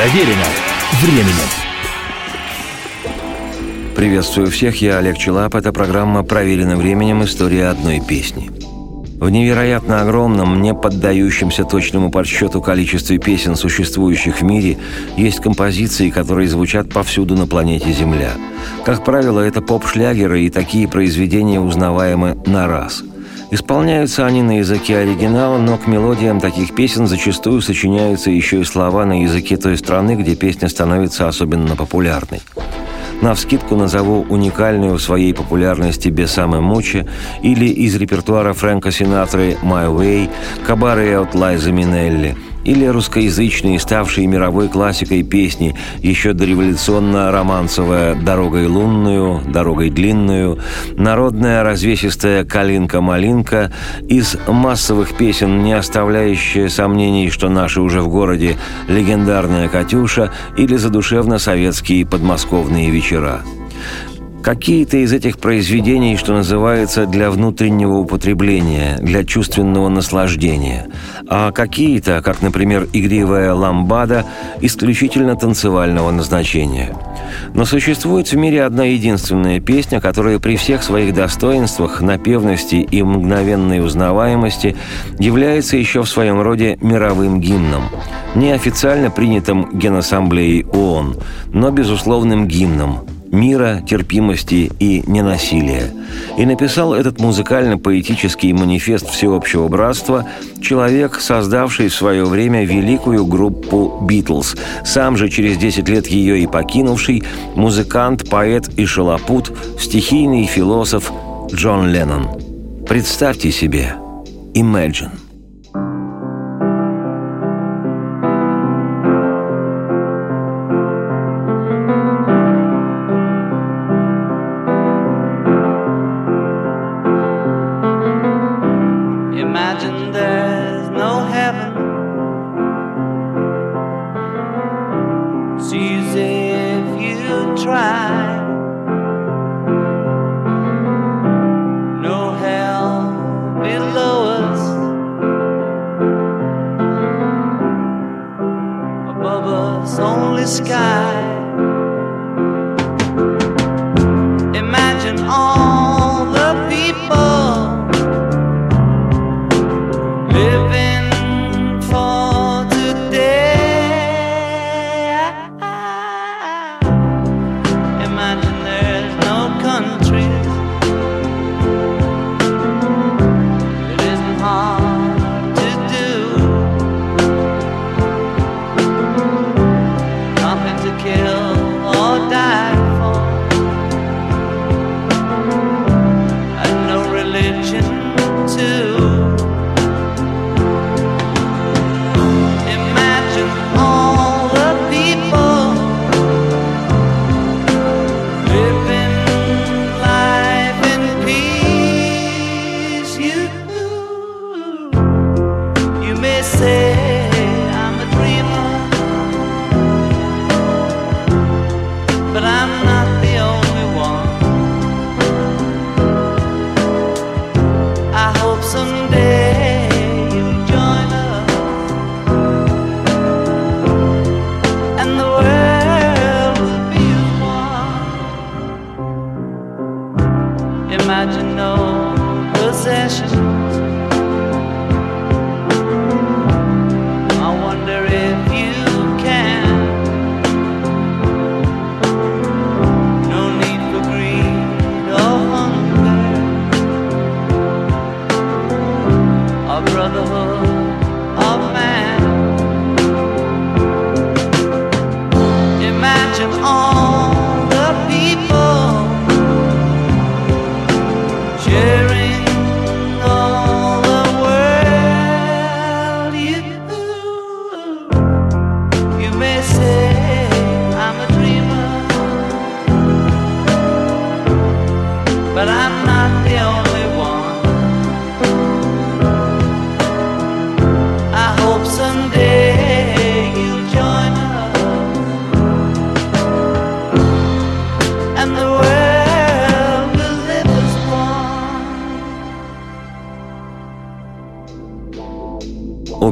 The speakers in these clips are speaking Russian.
Проверено временем. Приветствую всех, я Олег Челап. Это программа «Проверено временем. История одной песни». В невероятно огромном, не поддающемся точному подсчету количестве песен, существующих в мире, есть композиции, которые звучат повсюду на планете Земля. Как правило, это поп-шлягеры, и такие произведения узнаваемы на раз – Исполняются они на языке оригинала, но к мелодиям таких песен зачастую сочиняются еще и слова на языке той страны, где песня становится особенно популярной. На вскидку назову уникальную в своей популярности «Бесаме Мучи» или из репертуара Фрэнка Синатры «My Way», «Кабары от Лайза Минелли», или русскоязычные, ставшие мировой классикой песни, еще дореволюционно-романсовая «Дорогой лунную», «Дорогой длинную», народная развесистая «Калинка-малинка», из массовых песен, не оставляющая сомнений, что наши уже в городе легендарная «Катюша» или задушевно-советские подмосковные вечера. Какие-то из этих произведений, что называется, для внутреннего употребления, для чувственного наслаждения, а какие-то, как, например, игривая ламбада, исключительно танцевального назначения. Но существует в мире одна единственная песня, которая при всех своих достоинствах, напевности и мгновенной узнаваемости является еще в своем роде мировым гимном. Неофициально принятым Генассамблеей ООН, но безусловным гимном – мира, терпимости и ненасилия. И написал этот музыкально-поэтический манифест всеобщего братства человек, создавший в свое время великую группу «Битлз», сам же через 10 лет ее и покинувший, музыкант, поэт и шалопут, стихийный философ Джон Леннон. Представьте себе «Imagine». try. No hell below us, above us only sky.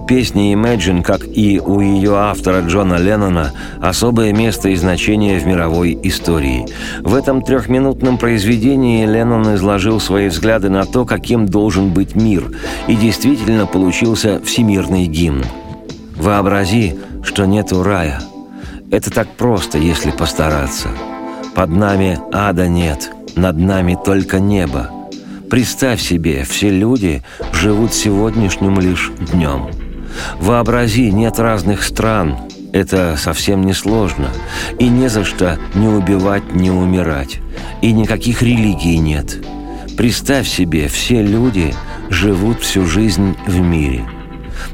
Песни Imagine, как и у ее автора Джона Леннона, особое место и значение в мировой истории. В этом трехминутном произведении Леннон изложил свои взгляды на то, каким должен быть мир, и действительно получился всемирный гимн. «Вообрази, что нету рая. Это так просто, если постараться. Под нами ада нет, над нами только небо. Представь себе, все люди живут сегодняшним лишь днем. Вообрази, нет разных стран. Это совсем не сложно. И не за что не убивать, не умирать. И никаких религий нет. Представь себе, все люди живут всю жизнь в мире.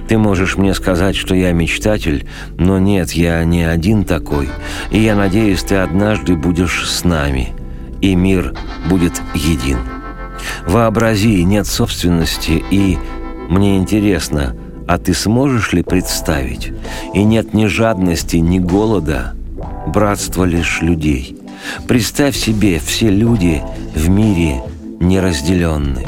Ты можешь мне сказать, что я мечтатель, но нет, я не один такой. И я надеюсь, ты однажды будешь с нами, и мир будет един. Вообрази, нет собственности, и мне интересно, а ты сможешь ли представить? И нет ни жадности, ни голода, братство лишь людей. Представь себе, все люди в мире неразделенны.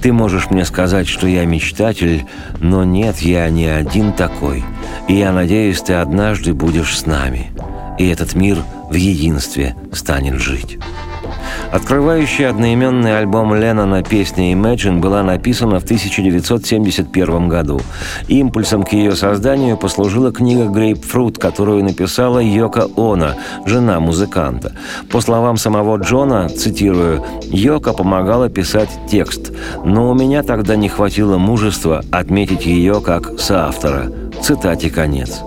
Ты можешь мне сказать, что я мечтатель, но нет, я не один такой. И я надеюсь, ты однажды будешь с нами. И этот мир в единстве станет жить. Открывающий одноименный альбом Леннона песня «Imagine» была написана в 1971 году. Импульсом к ее созданию послужила книга «Грейпфрут», которую написала Йока Она, жена музыканта. По словам самого Джона, цитирую, «Йока помогала писать текст, но у меня тогда не хватило мужества отметить ее как соавтора». Цитате конец.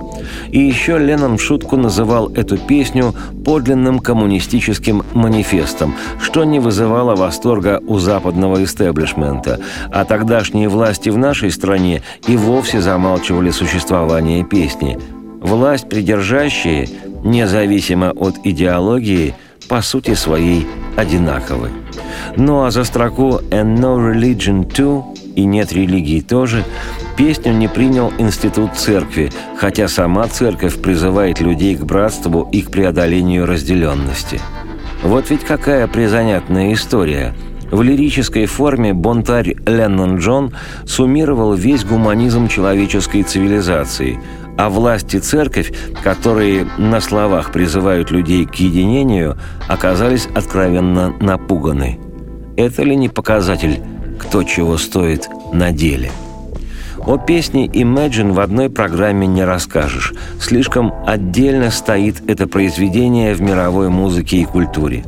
И еще Леннон в шутку называл эту песню подлинным коммунистическим манифестом, что не вызывало восторга у западного истеблишмента, а тогдашние власти в нашей стране и вовсе замалчивали существование песни. Власть придержащие, независимо от идеологии, по сути своей одинаковы. Ну а за строку «And no religion too» и «Нет религии тоже» Песню не принял институт церкви, хотя сама церковь призывает людей к братству и к преодолению разделенности. Вот ведь какая призанятная история. В лирической форме бонтарь Леннон Джон суммировал весь гуманизм человеческой цивилизации, а власти церковь, которые на словах призывают людей к единению, оказались откровенно напуганы. Это ли не показатель, кто чего стоит на деле?» О песне Imagine в одной программе не расскажешь. Слишком отдельно стоит это произведение в мировой музыке и культуре.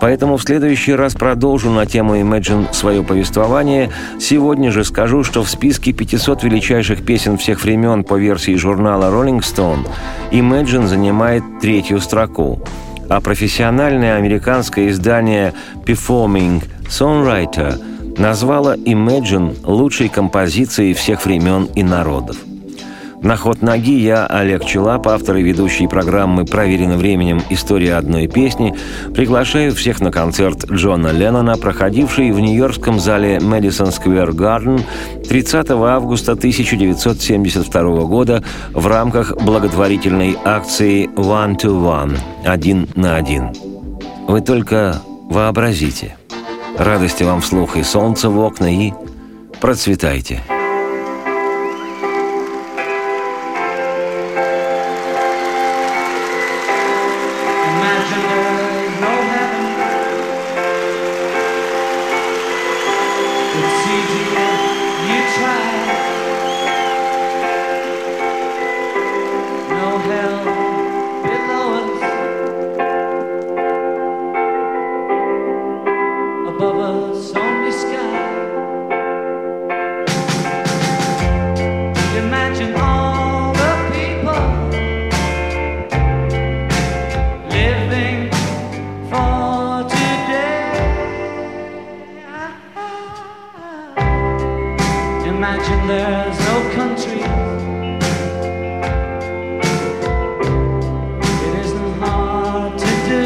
Поэтому в следующий раз продолжу на тему Imagine свое повествование. Сегодня же скажу, что в списке 500 величайших песен всех времен по версии журнала Rolling Stone Imagine занимает третью строку. А профессиональное американское издание Performing Songwriter – назвала Imagine лучшей композицией всех времен и народов. На ход ноги я, Олег Челап, автор и ведущий программы «Проверено временем. История одной песни», приглашаю всех на концерт Джона Леннона, проходивший в нью-йоркском зале Madison Square Garden 30 августа 1972 года в рамках благотворительной акции «One to One» – «Один на один». Вы только вообразите – Радости вам вслух и солнца в окна, и процветайте. imagine there's no country. It isn't hard to do.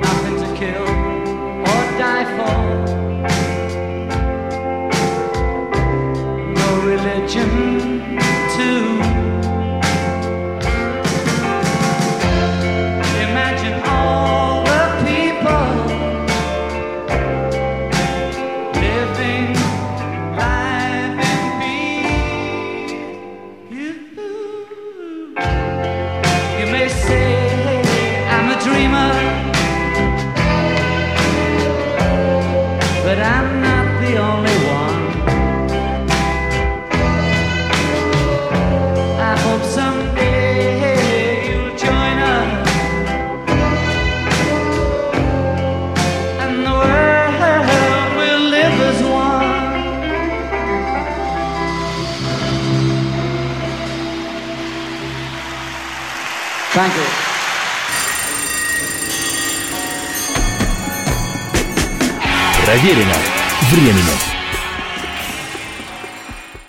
Nothing to kill or die for. No religion, too. Thank you. Проверено временем.